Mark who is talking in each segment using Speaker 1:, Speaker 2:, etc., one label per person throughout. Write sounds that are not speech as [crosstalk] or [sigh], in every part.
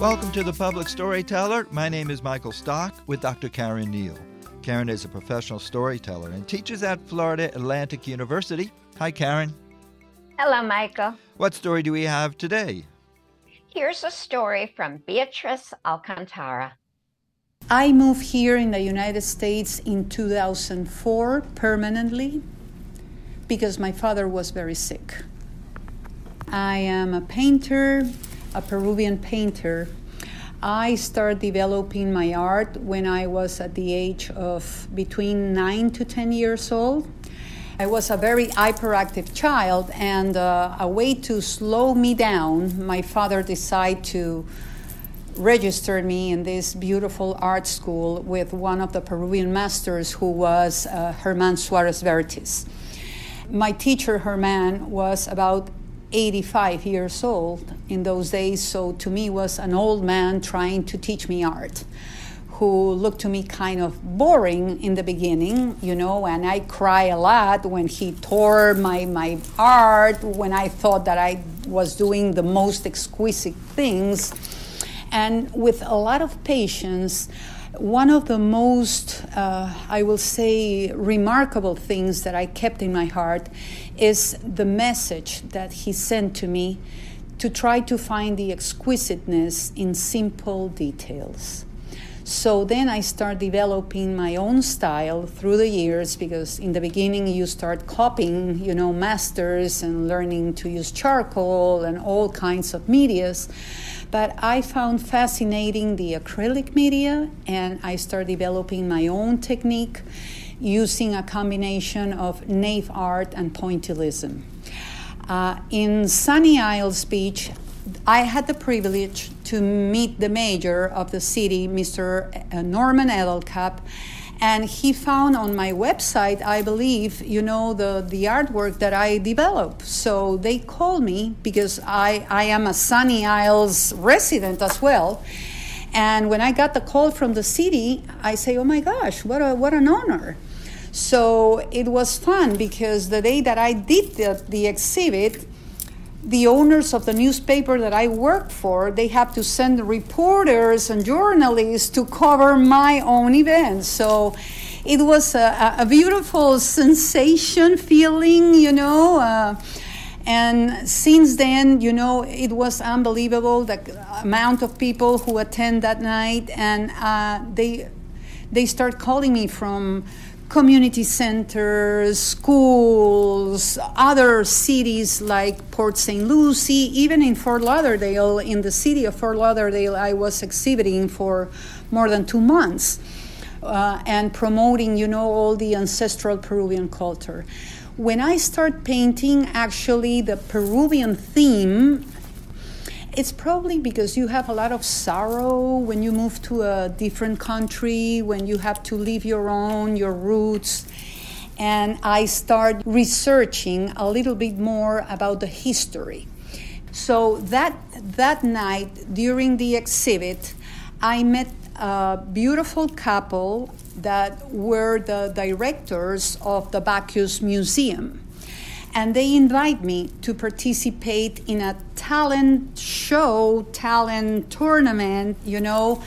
Speaker 1: Welcome to the Public Storyteller. My name is Michael Stock with Dr. Caren Neile. Caren is a professional storyteller and teaches at Florida Atlantic University. Hi, Caren.
Speaker 2: Hello, Michael.
Speaker 1: What story do we have today?
Speaker 2: Here's a story from Beatriz Alcantara.
Speaker 3: I moved here in the United States in 2004 permanently because my father was very sick. I am a painter, a Peruvian painter. I started developing my art when I was at the age of between 9 to 10 years old. I was a very hyperactive child, and uh, a way to slow me down, my father decided to register me in this beautiful art school with one of the Peruvian masters who was uh, Germán Suárez Vértiz. My teacher, Germán, was about 85 years old in those days, so to me was an old man trying to teach me art who looked to me kind of boring in the beginning, you know, and I cry a lot when he tore my, my art, when I thought that I was doing the most exquisite things. And with a lot of patience, one of the most, uh, I will say, remarkable things that I kept in my heart is the message that he sent to me to try to find the exquisiteness in simple details. So then I start developing my own style through the years because in the beginning you start copying, you know, masters and learning to use charcoal and all kinds of medias. But I found fascinating the acrylic media and I start developing my own technique using a combination of naive art and pointillism. Uh, in Sunny Isles Beach, I had the privilege to meet the mayor of the city, Mr. Uh, Norman Edelcup, and he found on my website, I believe, you know, the, the artwork that I develop. So they called me because I, I am a Sunny Isles resident as well. And when I got the call from the city, I say, oh my gosh, what, a, what an honor. So it was fun because the day that I did the, the exhibit, the owners of the newspaper that I work for, they have to send reporters and journalists to cover my own events. So it was a, a beautiful sensation feeling, you know. Uh, and since then, you know, it was unbelievable the amount of people who attend that night, and uh, they they start calling me from community centers, schools, other cities like Port St. Lucie, even in Fort Lauderdale, in the city of Fort Lauderdale, I was exhibiting for more than two months uh, and promoting, you know, all the ancestral Peruvian culture. When I start painting, actually, the Peruvian theme it's probably because you have a lot of sorrow when you move to a different country, when you have to leave your own, your roots. And I start researching a little bit more about the history. So that, that night during the exhibit, I met a beautiful couple that were the directors of the Bacchus Museum and they invite me to participate in a talent show, talent tournament, you know,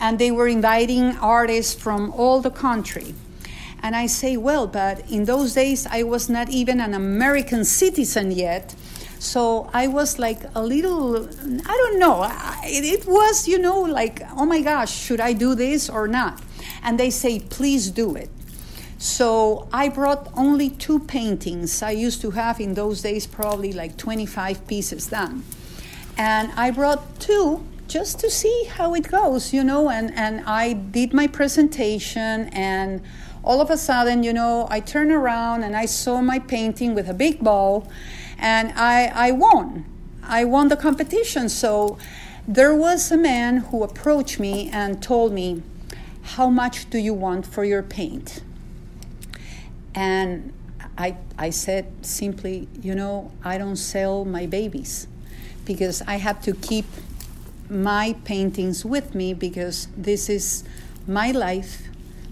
Speaker 3: and they were inviting artists from all the country. And I say, well, but in those days I was not even an American citizen yet. So I was like a little, I don't know, it, was, you know, like, oh my gosh, should I do this or not? And they say, please do it. So I brought only two paintings. I used to have in those days probably like 25 pieces done. And I brought two just to see how it goes, you know, and, and I did my presentation and all of a sudden, you know, I turned around and I saw my painting with a big bow and I, I won. I won the competition. So there was a man who approached me and told me, How much do you want for your paint? And I, I said simply, you know, I don't sell my babies because I have to keep my paintings with me because this is my life,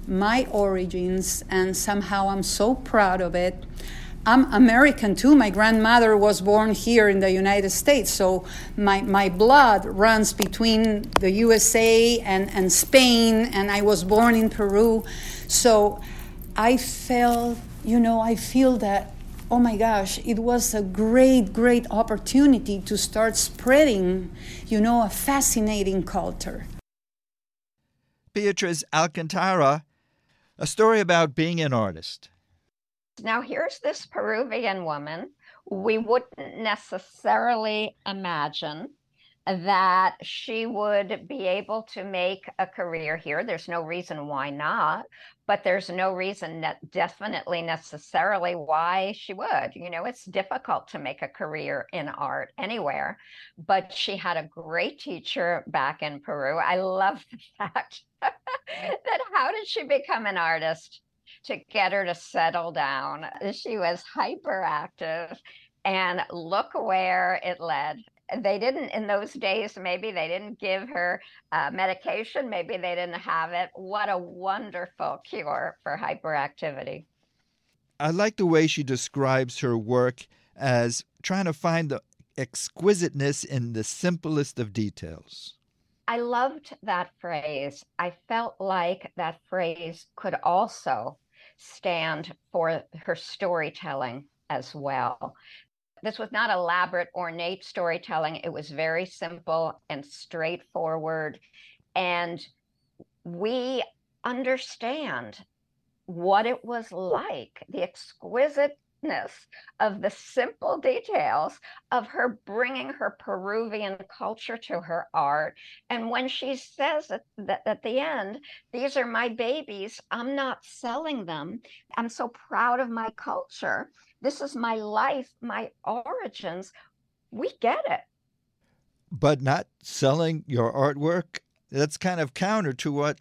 Speaker 3: my origins, and somehow I'm so proud of it. I'm American too. My grandmother was born here in the United States, so my, my blood runs between the USA and, and Spain, and I was born in Peru. So I felt, you know, I feel that, oh my gosh, it was a great, great opportunity to start spreading, you know, a fascinating culture.
Speaker 1: Beatriz Alcantara, a story about being an artist.
Speaker 2: Now, here's this Peruvian woman. We wouldn't necessarily imagine that she would be able to make a career here. There's no reason why not, but there's no reason that definitely necessarily why she would. You know, it's difficult to make a career in art anywhere, but she had a great teacher back in Peru. I love the [laughs] fact that how did she become an artist? to get her to settle down. She was hyperactive, and look where it led. They didn't, in those days, maybe they didn't give her uh, medication, maybe they didn't have it. What a wonderful cure for hyperactivity.
Speaker 1: I like the way she describes her work as trying to find the exquisiteness in the simplest of details.
Speaker 2: I loved that phrase. I felt like that phrase could also stand for her storytelling as well. This was not elaborate, ornate storytelling. It was very simple and straightforward. And we understand what it was like, the exquisite of the simple details of her bringing her Peruvian culture to her art. And when she says at the, at the end, These are my babies, I'm not selling them. I'm so proud of my culture. This is my life, my origins. We get it.
Speaker 1: But not selling your artwork? That's kind of counter to what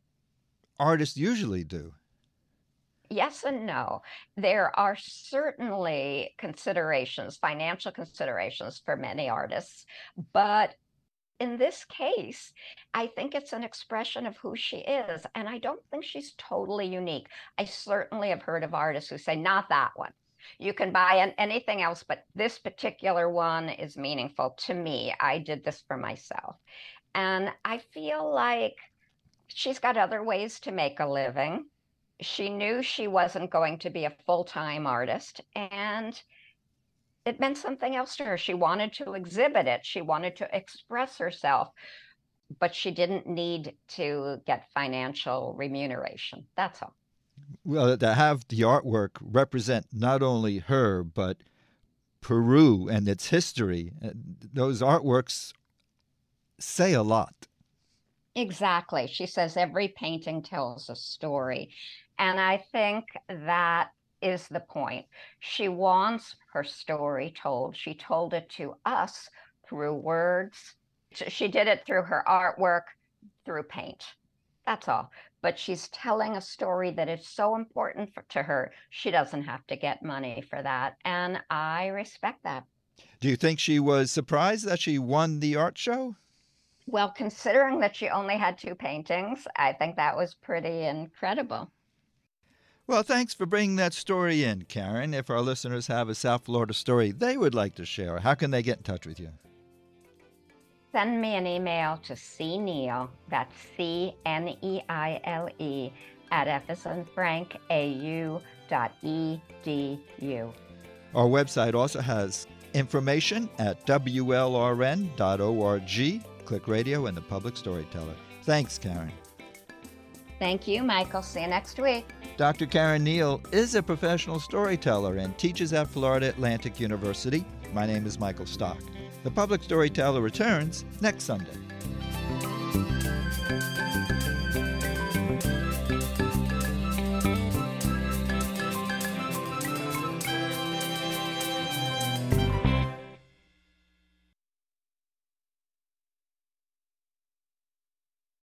Speaker 1: artists usually do
Speaker 2: yes and no. There are certainly considerations, financial considerations for many artists, but in this case, I think it's an expression of who she is. And I don't think she's totally unique. I certainly have heard of artists who say, not that one. You can buy anything else, but this particular one is meaningful to me. I did this for myself. And I feel like she's got other ways to make a living she knew she wasn't going to be a full time artist, and it meant something else to her. She wanted to exhibit it, she wanted to express herself, but she didn't need to get financial remuneration. That's all.
Speaker 1: Well, to have the artwork represent not only her, but Peru and its history, uh, those artworks say a lot.
Speaker 2: Exactly. She says every painting tells a story. And I think that is the point. She wants her story told. She told it to us through words. She did it through her artwork, through paint. That's all. But she's telling a story that is so important for, to her. She doesn't have to get money for that. And I respect that.
Speaker 1: Do you think she was surprised that she won the art show?
Speaker 2: Well, considering that she only had two paintings, I think that was pretty incredible.
Speaker 1: Well, thanks for bringing that story in, Caren. If our listeners have a South Florida story they would like to share, how can they get in touch with you?
Speaker 2: Send me an email to cneile, that's C N E I L E, at effersonfrankau.edu.
Speaker 1: Our website also has information at WLRN.org. Click radio and the public storyteller. Thanks, Caren.
Speaker 2: Thank you, Michael. See you next week.
Speaker 1: Dr. Caren Neile is a professional storyteller and teaches at Florida Atlantic University. My name is Michael Stock. The Public Storyteller returns next Sunday.